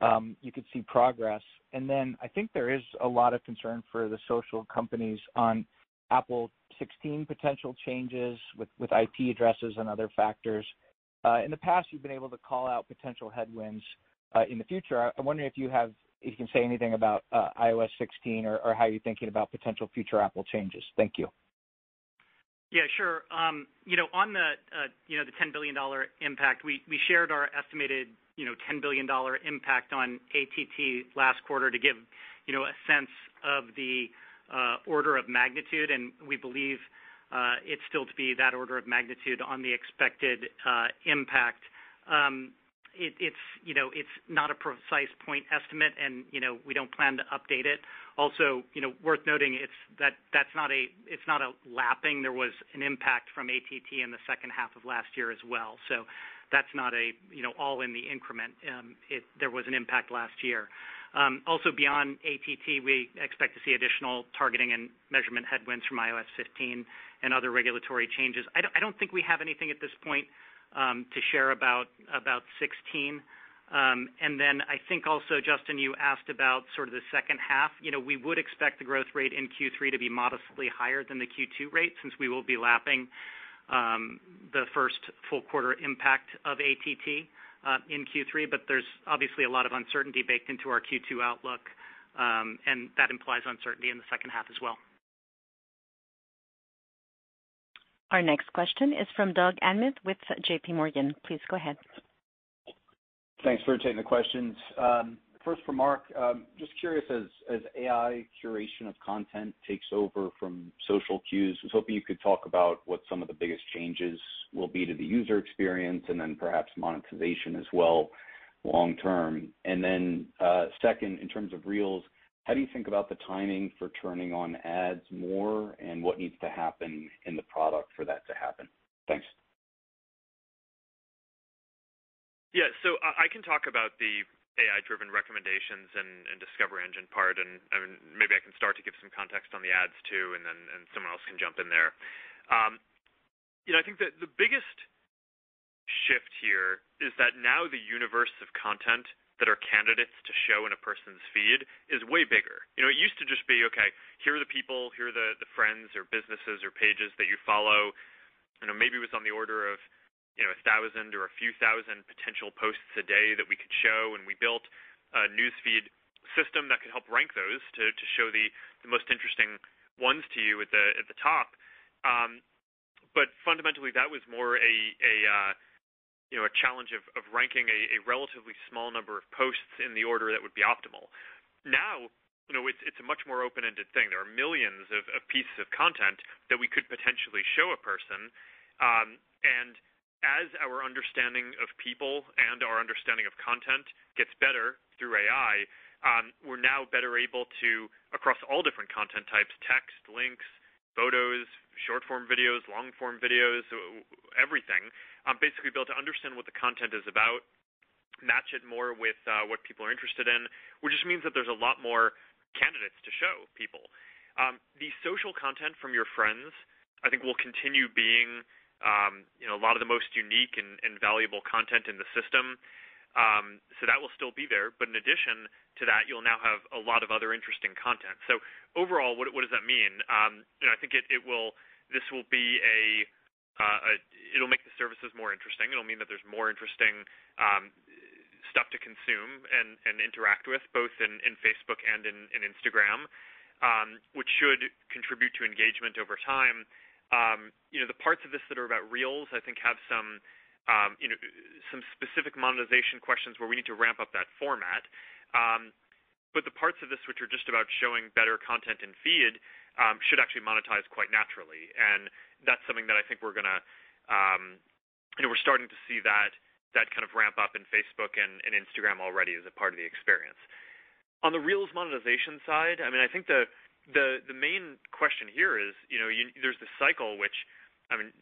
S8: um, you could see progress? And then I think there is a lot of concern for the social companies on Apple 16 potential changes with IP addresses and other factors. Uh, in the past, you've been able to call out potential headwinds uh, in the future. I'm wondering if you can say anything about uh, iOS 16 or how you're thinking about potential future Apple changes. Thank you.
S5: Yeah, sure. Um you know, on the uh, you know the $10 billion impact, we we shared our estimated you know $10 billion impact on ATT last quarter to give you know a sense of the uh, order of magnitude, and we believe it's still to be that order of magnitude on the expected impact. Um, It's you know it's not a precise point estimate, and you know we don't plan to update it. Also, you know worth noting, it's that that's not a it's not a lapping. There was an impact from ATT in the second half of last year as well. So that's not a you know all in the increment. Um, it, There was an impact last year. Um, Also beyond ATT, we expect to see additional targeting and measurement headwinds from iOS 15 and other regulatory changes. I don't think we have anything at this point Um, to share about 16. Um, I think also, Justin, you asked about sort of the second half. You know, we would expect the growth rate in Q3 to be modestly higher than the Q2 rate since we will be lapping um, the first full quarter impact of ATT uh, in Q3. There's obviously a lot of uncertainty baked into our Q2 outlook, and that implies uncertainty in the second half as well.
S1: Our next question is from Doug Anmuth with JPMorgan. Please go ahead.
S9: Thanks for taking the questions. Um, first for Mark, um, just curious, as AI curation of content takes over from social cues, I was hoping you could talk about what some of the biggest changes will be to the user experience and then perhaps monetization as well long term. Uh, second, in terms of Reels, how do you think about the timing for turning on ads more, and what needs to happen in the product for that to happen? Thanks.
S3: Yeah. So I can talk about the AI-driven recommendations and discovery engine part, and maybe I can start to give some context on the ads too, and then someone else can jump in there. Um you know, I think that the biggest shift here is that now the universe of content that are candidates to show in a person's feed is way bigger. You know, it used to just be, okay, here are the people, here are the the friends or businesses or pages that you follow. You know, Maybe it was on the order of you know a 1,000 or a few thousand potential posts a day that we could show, and we built a News Feed system that could help rank those to to show the the most interesting ones to you at the at the top. Um, but fundamentally, that was more a challenge of ranking a relatively small number of posts in the order that would be optimal. Now, you know, it's a much more open-ended thing. There are millions of pieces of content that we could potentially show a person. Um, and as our understanding of people and our understanding of content gets better through AI, we're now better able to, across all different content types, text, links, photos, short-form videos, long-form videos, everything, basically be able to understand what the content is about, match it more with uh, what people are interested in, which just means that there's a lot more candidates to show people. Um, the social content from your friends, I think, will continue being um, you know, a lot of the most unique and valuable content in the system. Um, so that will still be there. But in addition to that, you'll now have a lot of other interesting content. So overall, what does that mean? Um, you know, I think Uh, uh, it'll make the services more interesting. It'll mean that there's more interesting um, stuff to consume and interact with, both in Facebook and in Instagram, um, which should contribute to engagement over time. Um, you know, The parts of this that are about Reels, I think, have some you know, some specific monetization questions where we need to ramp up that format. Um, but the parts of this which are just about showing better content in Feed should actually monetize quite naturally. That's something that I think we're to um, you know, we're starting to see that that kind of ramp up in Facebook and Instagram already as a part of the experience. On the Reels monetization side, I mean, I think the the main question here is, you know, you, there's this cycle which, I mean,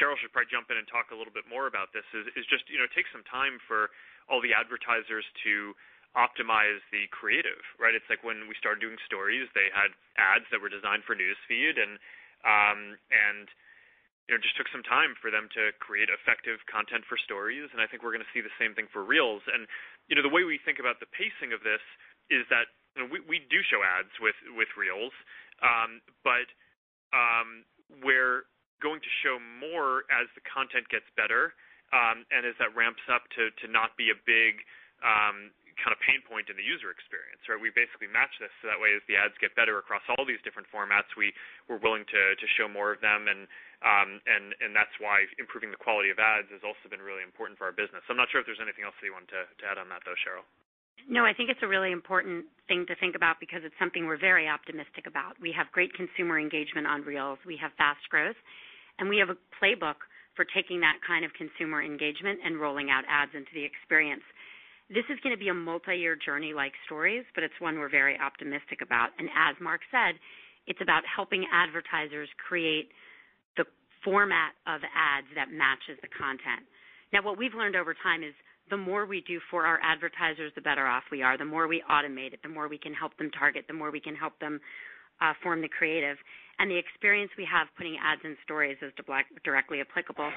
S3: Sheryl should probably jump in and talk a little bit more about this, is is just you know, it takes some time for all the advertisers to optimize the creative, right? It's like when we started doing Stories, they had ads that were designed for News Feed, and it just took some time for them to create effective content for Stories, and I think we're going to see the same thing for Reels. And you know, the way we think about the pacing of this is that we do show ads with with Reels, um, but um, we're going to show more as the content gets better, and as that ramps up to not be a big kind of pain point in the user experience, right? We basically match this so that way as the ads get better across all these different formats, we we're willing to to show more of them, and um, and and that's why improving the quality of ads has also been really important for our business. I'm not sure if there's anything else that you want to to add on that, though, Sheryl.
S4: No, I think it's a really important thing to think about because it's something we're very optimistic about. We have great consumer engagement on Reels. We have fast growth, and we have a playbook for taking that kind of consumer engagement and rolling out ads into the experience. This is going to be a multi-year journey like Stories, but it's one we're very optimistic about. And as Mark said, it's about helping advertisers create the format of ads that matches the content. Now, what we've learned over time is the more we do for our advertisers, the better off we are. The more we automate it, the more we can help them target, the more we can help them uh, form the creative. And the experience we have putting ads in Stories is directly applicable.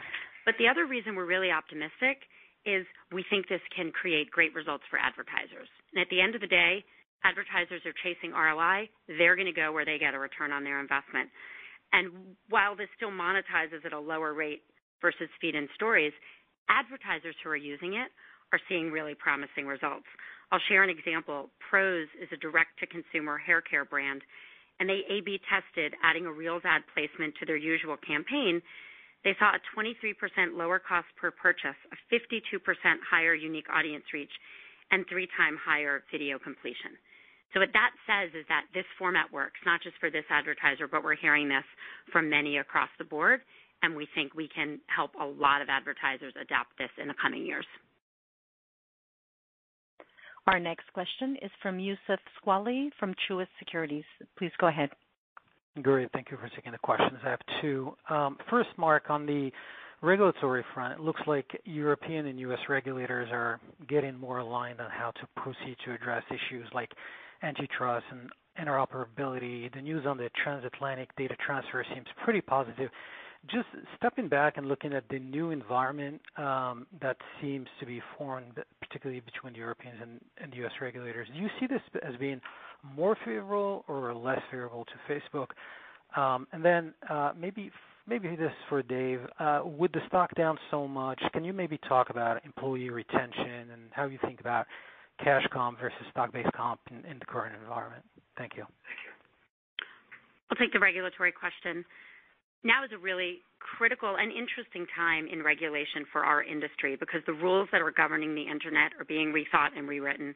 S4: But the other reason we're really optimistic is we think this can create great results for advertisers. And at the end of the day, advertisers are chasing ROI. They're going to go where they get a return on their investment. And while this still monetizes at a lower rate versus Feed and Stories, advertisers who are using it are seeing really promising results. I'll share an example. Prose is a direct-to-consumer haircare brand, and they A/B tested adding a Reels ad placement to their usual campaign. They saw a 23% lower cost per purchase, a 52% higher unique audience reach, and three times higher video completion. So what that says is that this format works, not just for this advertiser, but we're hearing this from many across the board, and we think we can help a lot of advertisers adopt this in the coming years.
S1: Our next question is from Youssef Squali from Truist Securities. Please go ahead.
S10: Great. Thank you for taking the questions. I have two. Um, first, Mark, on the regulatory front, it looks like European and U.S. regulators are getting more aligned on how to proceed to address issues like antitrust and interoperability. The news on the transatlantic data transfer seems pretty positive. Just stepping back and looking at the new environment that seems to be formed, particularly between the Europeans and the U.S. regulators, do you see this as being more favorable or less favorable to Facebook? Um and then uh maybe this is for Dave. With the stock down so much, can you maybe talk about employee retention and how you think about cash comp versus stock-based comp in the current environment? Thank you. Thank you.
S4: I'll take the regulatory question. Now is a really critical and interesting time in regulation for our industry because the rules that are governing the internet are being rethought and rewritten,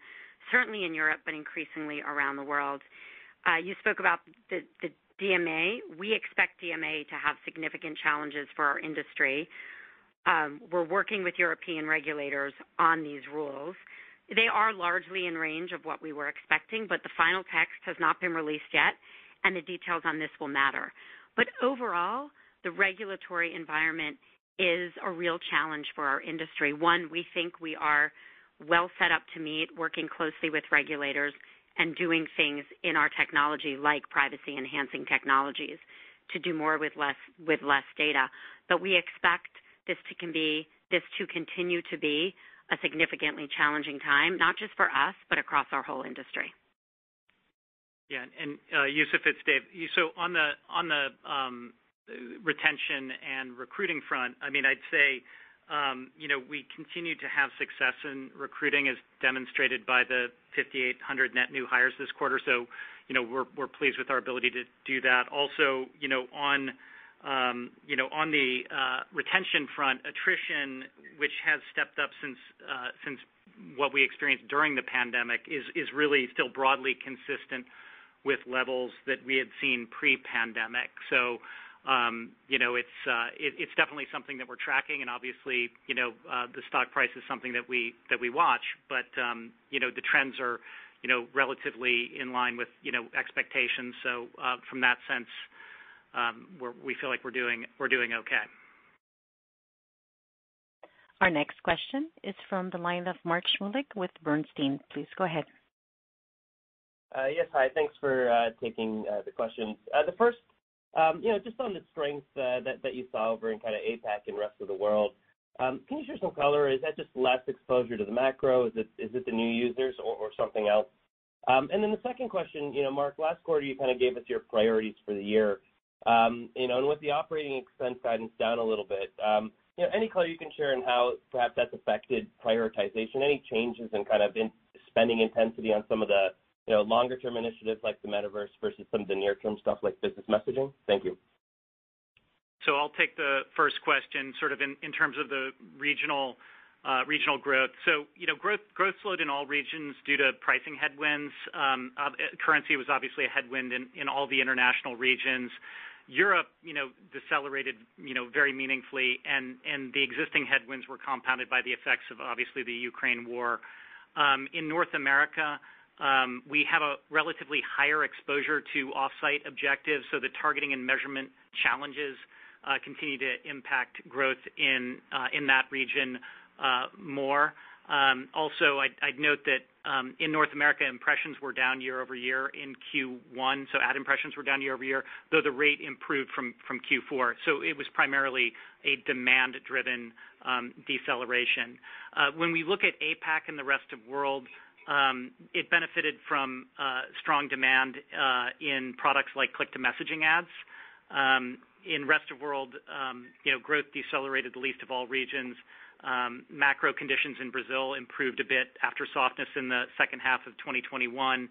S4: certainly in Europe, but increasingly around the world. Uh, you spoke about the DMA. We expect DMA to have significant challenges for our industry. Um, we're working with European regulators on these rules. They are largely in range of what we were expecting, but the final text has not been released yet, and the details on this will matter. But overall, the regulatory environment is a real challenge for our industry. One, we think we are well set up to meet, working closely with regulators and doing things in our technology like privacy-enhancing technologies to do more with less data. But we expect this to continue to be a significantly challenging time, not just for us, but across our whole industry.
S5: Yeah. Youssef, it's Dave. On the on the um uh retention and recruiting front, I'd say um, you know, we continue to have success in recruiting as demonstrated by the 5,800 net new hires this quarter. So, you know, we're we're pleased with our ability to do that. Also, you know, on um you know, on the retention front, attrition, which has stepped up since uh since what we experienced during the pandemic, is is really still broadly consistent with levels that we had seen pre-pandemic. So um, you know, it's uh it's definitely something that we're tracking, and obviously, you know, the stock price is something that we that we watch. But um, you know, the trends are you know, relatively in line with you know, expectations. So uh from that sense, we feel like we're doing we're doing okay.
S1: Our next question is from the line of Mark Shmulik with Bernstein. Please go ahead.
S11: Uh, yes. Hi. Thanks for uh, taking uh, the questions. The first, um, just on the strength that that you saw over in kind of APAC and rest of the world, um, can you share some color? Is that just less exposure to the macro? Is it is it the new users or something else? Um and then the second question, you know, Mark, last quarter, you kind of gave us your priorities for the year. Um, you know, and with the operating expense guidance down a little bit, um, you know, any color you can share on how perhaps that's affected prioritization? Any changes in kind of spending intensity on some of the longer-term initiatives like the metaverse versus some of the near-term stuff like business messaging? Thank you.
S5: So I'll take the first question sort of in terms of the uh, regional growth. So, you know, growth slowed in all regions due to pricing headwinds. Um, uh, currency was obviously a headwind in all the international regions. Europe you know, decelerated you know, very meaningfully, and the existing headwinds were compounded by the effects of, obviously, the Ukraine war. Um, in North America, Um, we have a relatively higher exposure to off-site objectives, so the targeting and measurement challenges uh, continue to impact growth in uh, in that region uh, more. Um, also, I'd note that um, in North America, impressions were down year-over-year in Q1, so ad impressions were down year-over-year, though the rate improved from Q4. It was primarily a demand-driven deceleration. When we look at APAC and the rest of world, Um, it benefited from uh, strong demand uh, in products like click-to-messaging ads. Um, in rest of world, um you know growth decelerated the least of all regions. Um, macro conditions in Brazil improved a bit after softness in the second half of 2021.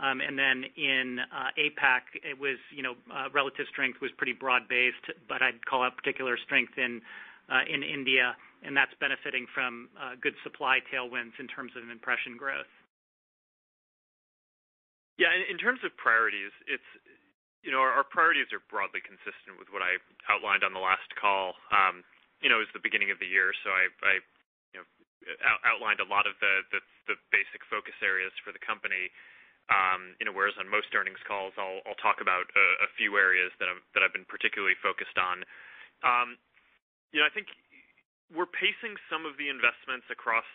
S5: In uh, APAC, it was you know uh relative strength was pretty broad-based, but I'd call out particular strength in uh in India, and that's benefiting from good supply tailwinds in terms of impression growth.
S3: Yeah. In terms of priorities, it's you know, our priorities are broadly consistent with what I outlined on the last call. Um, you know, it was the beginning of the year, so I outlined a lot of the the basic focus areas for the company. Um, you know, whereas on most earnings calls, I'll talk about a few areas that I've that I've been particularly focused on. Um you know, I think we're pacing some of the investments across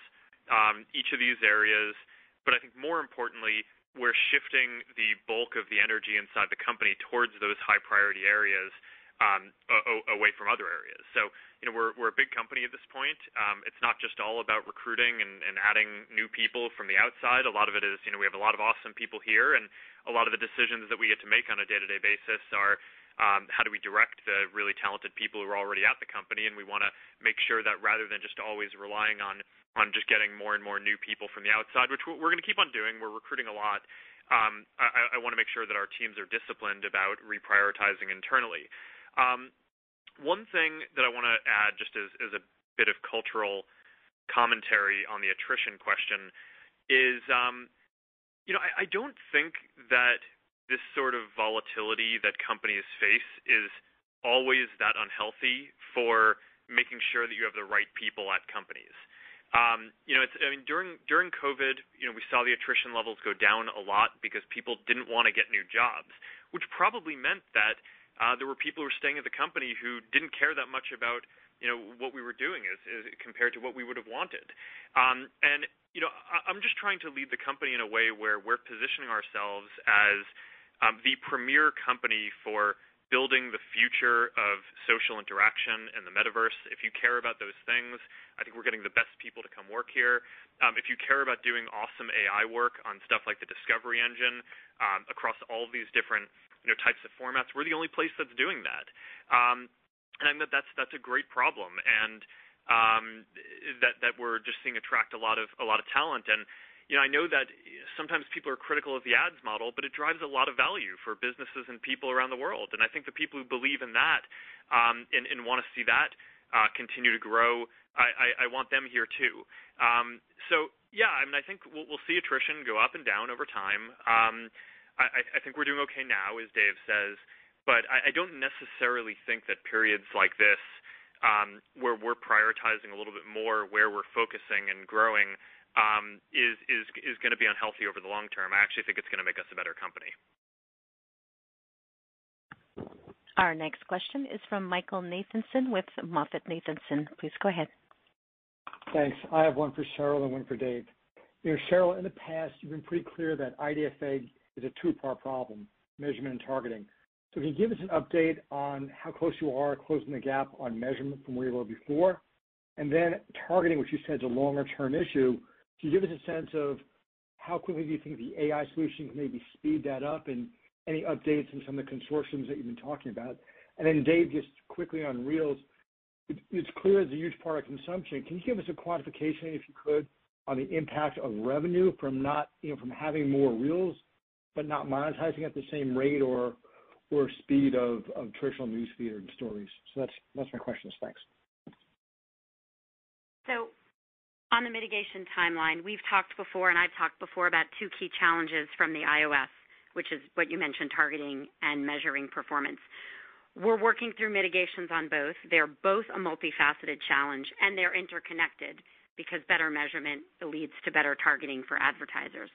S3: each of these areas, but I think more importantly, we're shifting the bulk of the energy inside the company towards those high-priority areas um, away from other areas. So, you know, we're a big company at this point. Um, it's not just all about recruiting and adding new people from the outside. A lot of it is you know, we have a lot of awesome people here, and a lot of the decisions that we get to make on a day-to-day basis are um, how do we direct the really talented people who are already at the company, and we want to make sure that rather than just always relying on just getting more and more new people from the outside, which we're going to keep on doing, we're recruiting a lot. I want to make sure that our teams are disciplined about reprioritizing internally. One thing that I want to add, just as a bit of cultural commentary on the attrition question is, um you know I don't think that this sort of volatility that companies face is always that unhealthy for making sure that you have the right people at companies. Um, during during COVID, you know, we saw the attrition levels go down a lot because people didn't want to get new jobs, which probably meant that uh, there were people who were staying at the company who didn't care that much about you know, what we were doing compared to what we would've wanted. Um and, you know, I'm just trying to lead the company in a way where we're positioning ourselves as um, the premier company for building the future of social interaction and the metaverse. If you care about those things, I think we're getting the best people to come work here. Um, if you care about doing awesome AI work on stuff like the Discovery engine um, across all of these different types of formats, we're the only place that's doing that. Um, and I think that's a great problem, and that we're just seeing attract a lot of talent. I know that sometimes people are critical of the ads model, but it drives a lot of value for businesses and people around the world. And I think the people who believe in that, um, and want to see that uh, continue to grow, I want them here too. Um, so yeah, I mean, I think we'll see attrition go up and down over time. Um, I think we're doing okay now, as Dave says. But I don't necessarily think that periods like this, um, where we're prioritizing a little bit more where we're focusing and growing, Um, is gonna be unhealthy over the long term. I actually think it's gonna make us a better company.
S1: Our next question is from Michael Nathanson with MoffettNathanson. Please go ahead.
S12: Thanks. I have one for Sheryl and one for Dave. You know, Sheryl, in the past, you've been pretty clear that IDFA is a two-part problem, measurement and targeting. So can you give us an update on how close you are closing the gap on measurement from where you were before? And then targeting, which you said is a longer-term issue, can you give us a sense of how quickly do you think the AI solution can maybe speed that up, and any updates on some of the consortiums that you've been talking about? And then Dave, just quickly on Reels, it's clear it's a huge part of consumption. Can you give us a quantification, if you could, on the impact of revenue from not, you know, from having more Reels but not monetizing at the same rate or or speed of traditional News Feed or Stories? So that's that's my questions. Thanks.
S4: On the mitigation timeline, we've talked before, and I've talked before about two key challenges from the iOS, which is what you mentioned, targeting and measuring performance. We're working through mitigations on both. They're both a multifaceted challenge, and they're interconnected because better measurement leads to better targeting for advertisers.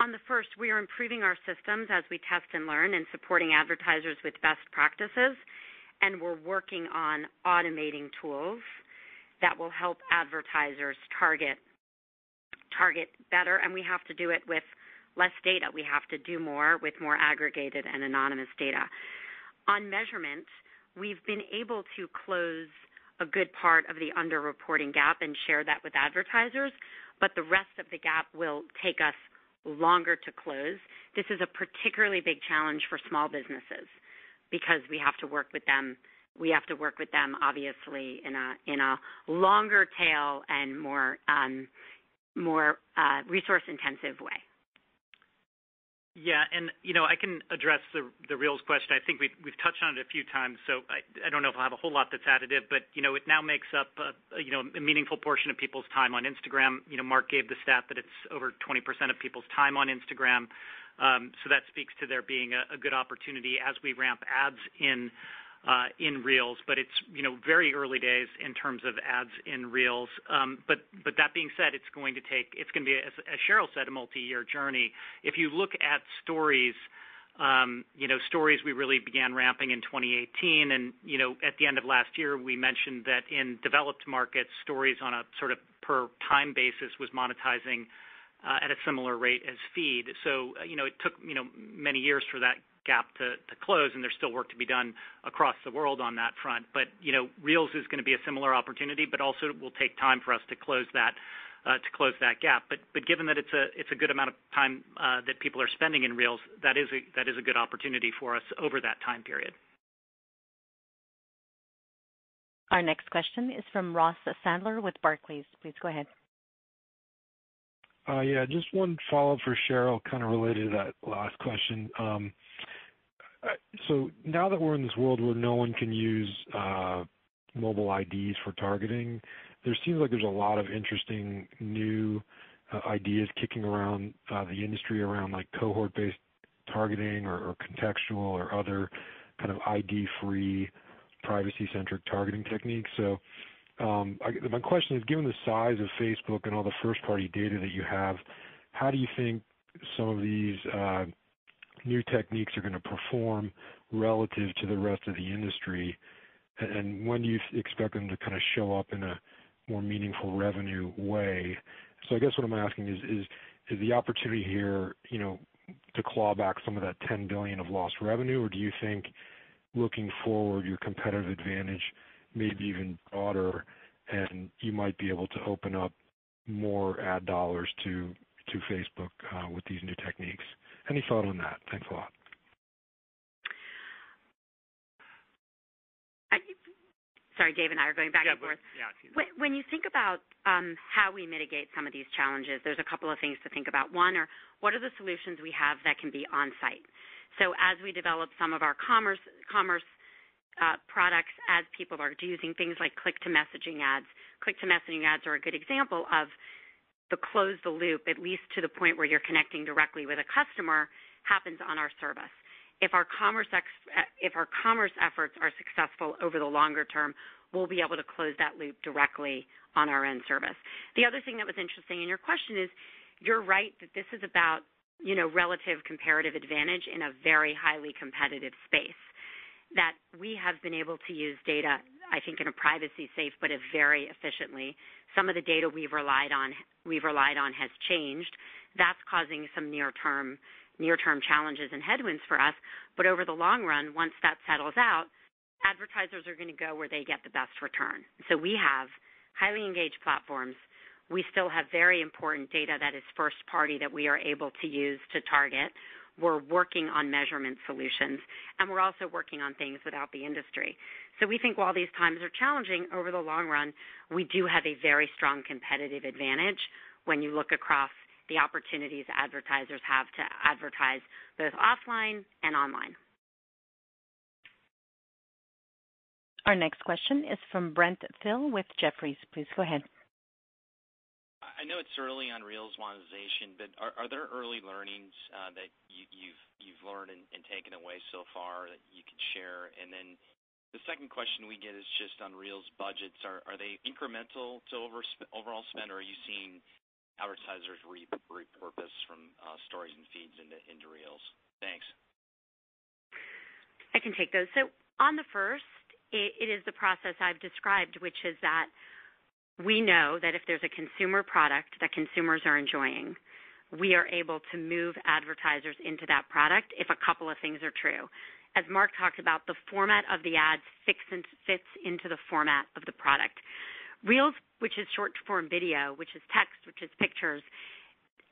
S4: On the first, we are improving our systems as we test and learn and supporting advertisers with best practices, and we're working on automating tools that will help advertisers target target better, and we have to do it with less data. We have to do more with more aggregated and anonymous data. On measurement, we've been able to close a good part of the under-reporting gap and share that with advertisers, but the rest of the gap will take us longer to close. This is a particularly big challenge for small businesses because we have to work with them obviously in a in a longer tail and more um, more uh, resource-intensive way.
S5: Yeah. And you know, I can address the the Reels question. I think we've touched on it a few times, so I I don't know if I'll have a whole lot that's additive. But you know, it now makes up a meaningful portion of people's time on Instagram. You know, Mark gave the stat that it's over 20% of people's time on Instagram. Um, so that speaks to there being a good opportunity as we ramp ads in Uh, Reels. But it's you know very early days in terms of ads in Reels. Um but but that being said, it's it's gonna be, as Sheryl said, a multi-year journey. If you look at Stories, um, you know, Stories we really began ramping in 2018. You know, at the end of last year, we mentioned that in developed markets, Stories on a sort of per time basis was monetizing uh, at a similar rate as Feed. So uh, you know, it took you know many years for that gap to close, and there's still work to be done across the world on that front. But you know, Reels is gonna be a similar opportunity, but also it will take time for us to close that uh to close that gap. But but given that it's a it's a good amount of time uh, that people are spending in Reels, that is a that is a good opportunity for us over that time period.
S1: Our next question is from Ross Sandler with Barclays. Please go ahead.
S13: Uh, yeah, just one follow-up for Sheryl, kind of related to that last question. Um, So, now that we're in this world where no one can use uh, mobile IDs for targeting, there seems like there's a lot of interesting new uh, ideas kicking around uh, the industry around like cohort-based targeting or contextual or other kind of ID-free, privacy-centric targeting techniques. So, um, my question is, given the size of Facebook and all the first-party data that you have, how do you think some of these new techniques are gonna perform relative to the rest of the industry? And when do you expect them to kind of show up in a more meaningful revenue way? So I guess what I'm asking is the opportunity here, you know, to claw back some of that 10 billion of lost revenue? Or do you think looking forward, your competitive advantage may be even broader, and you might be able to open up more ad dollars to Facebook uh, with these new techniques? Any thought on that? Thanks a lot.
S4: Sorry, Dave and I are going back and forth.
S5: Yeah.
S4: When you think about um, how we mitigate some of these challenges, there's a couple of things to think about. One are what are the solutions we have that can be on-site? So as we develop some of our commerce uh, products, as people are using things like click-to-messaging ads. Click-to-messaging ads are a good example of the close the loop, at least to the point where you're connecting directly with a customer, happens on our service. Eh, if our commerce efforts are successful over the longer term, we'll be able to close that loop directly on our end service. The other thing that was interesting in your question is, you're right that this is about, you know, relative comparative advantage in a very highly competitive space. That we have been able to use data, I think, in a privacy safe, but very efficiently. Some of the data we've relied on has changed. That's causing some near-term challenges and headwinds for us. But over the long run, once that settles out, advertisers are gonna go where they get the best return. So we have highly engaged platforms. We still have very important data that is first party that we are able to use to target. We're working on measurement solutions, and we're also working on things without the industry. So we think while these times are challenging, over the long run, we do have a very strong competitive advantage when you look across the opportunities advertisers have to advertise both offline and online.
S1: Our next question is from Brent Thill with Jefferies. Please go ahead.
S14: I know it's early on Reels monetization, but are there early learnings uh, that you've learned and taken away so far that you could share? The second question we get is just on Reels budgets. Are they incremental to overall spend, or are you seeing advertisers repurpose from uh, Stories and Feeds into Reels? Thanks.
S4: I can take those. So on the first, it is the process I've described, which is that we know that if there's a consumer product that consumers are enjoying, we are able to move advertisers into that product if a couple of things are true. As Mark talked about, the format of the ads fits into the format of the product. Reels, which is short-form video, which is text, which is pictures,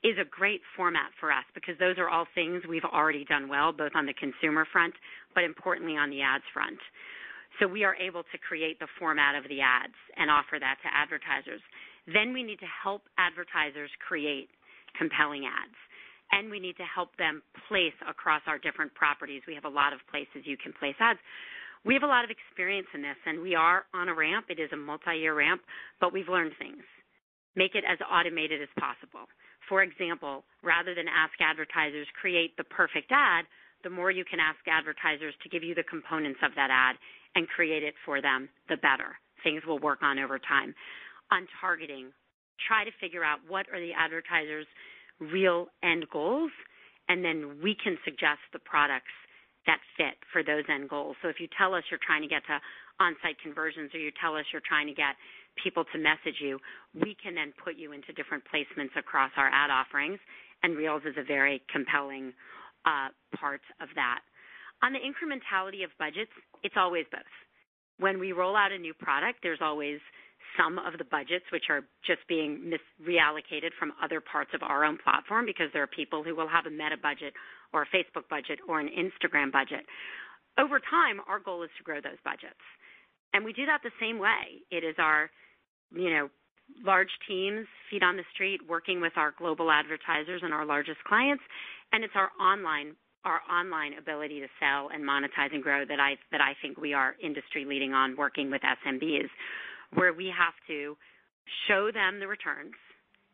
S4: is a great format for us because those are all things we've already done well, both on the consumer front, but importantly on the ads front. So we are able to create the format of the ads and offer that to advertisers. Then we need to help advertisers create compelling ads, and we need to help them place across our different properties. We have a lot of places you can place ads. We have a lot of experience in this, and we are on a ramp. It is a multi-year ramp, but we've learned things. Make it as automated as possible. For example, rather than ask advertisers create the perfect ad, the more you can ask advertisers to give you the components of that ad and create it for them, the better. Things we'll work on over time. On targeting, try to figure out what are the advertisers' real end goals, and then we can suggest the products that fit for those end goals. So if you tell us you're trying to get to on-site conversions or you tell us you're trying to get people to message you, we can then put you into different placements across our ad offerings, and Reels is a very compelling uh, part of that. On the incrementality of budgets, it's always both. When we roll out a new product, there's always some of the budgets which are just being mis- reallocated from other parts of our own platform because there are people who will have a Meta budget or a Facebook budget or an Instagram budget. Over time, our goal is to grow those budgets, and we do that the same way. It is our, you know, large teams, feet on the street, working with our global advertisers and our largest clients, and it's our online our online ability to sell and monetize and grow that I that I think we are industry-leading on working with SMBs, where we have to show them the returns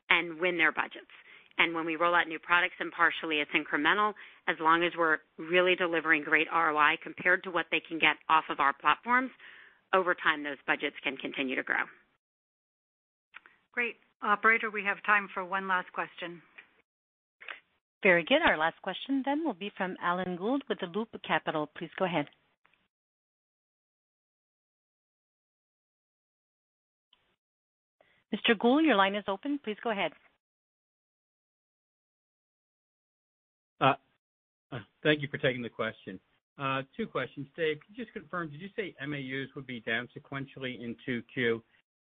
S4: and win their budgets. And when we roll out new products, and partially it's incremental, as long as we're really delivering great ROI compared to what they can get off of our platforms, over time, those budgets can continue to grow.
S2: Great. Operator, we have time for one last question.
S1: Very good. Our last question then will be from Alan Gould with the Loop Capital. Please go ahead. Mr. Gould, your line is open. Please go ahead.
S15: Uh, uh, thank you for taking the question. Uh, two questions. Dave, could you just confirm, did you say MAUs would be down sequentially in 2Q?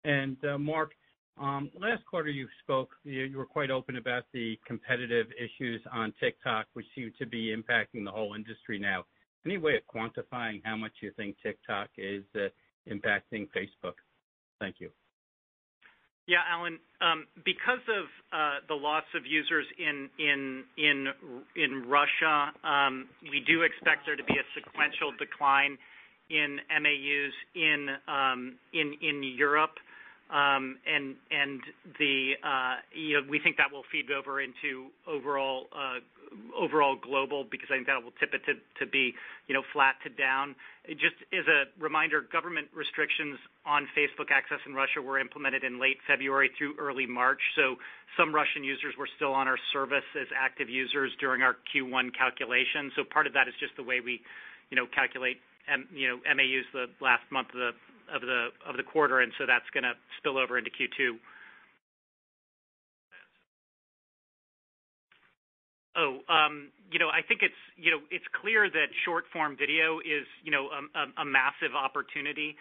S15: And Mark, um, last quarter you spoke, you were quite open about the competitive issues on TikTok, which seem to be impacting the whole industry now. Any way of quantifying how much you think TikTok is impacting Facebook? Thank you.
S5: Yeah, Alan. Um, because of uh, the loss of users in in in in Russia, um, we do expect there to be a sequential decline in MAUs in um in in Europe. Um, uh, know, we think that will feed over into overall uh, overall global, because I think that will tip it to be flat to down. Just as a reminder, government restrictions on Facebook access in Russia were implemented in late February through early March. So some Russian users were still on our service as active users during our Q1 calculation. So part of that is just the way we calculate MAUs the last month of the quarter, and so that's going to spill over into Q2. I think it's you know it's clear that short-form video is you know, um a massive opportunity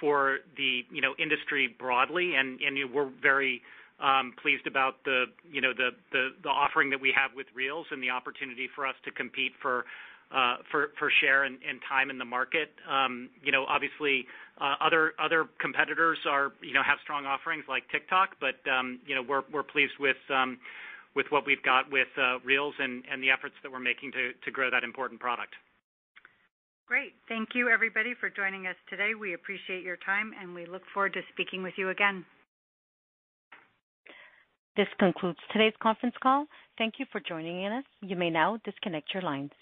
S5: for the you know industry broadly, and we're very pleased about the you know the the offering that we have with Reels and the opportunity for us to compete for uh for share and time in the market. Um you know, obviously, other other competitors are you know have strong offerings like TikTok, but um you know we're we're pleased with what we've got with uh, Reels and the efforts that we're making to grow that important product.
S2: Great. Thank you everybody for joining us today. We appreciate your time, and we look forward to speaking with you again.
S1: This concludes today's conference call. Thank you for joining us. You may now disconnect your lines.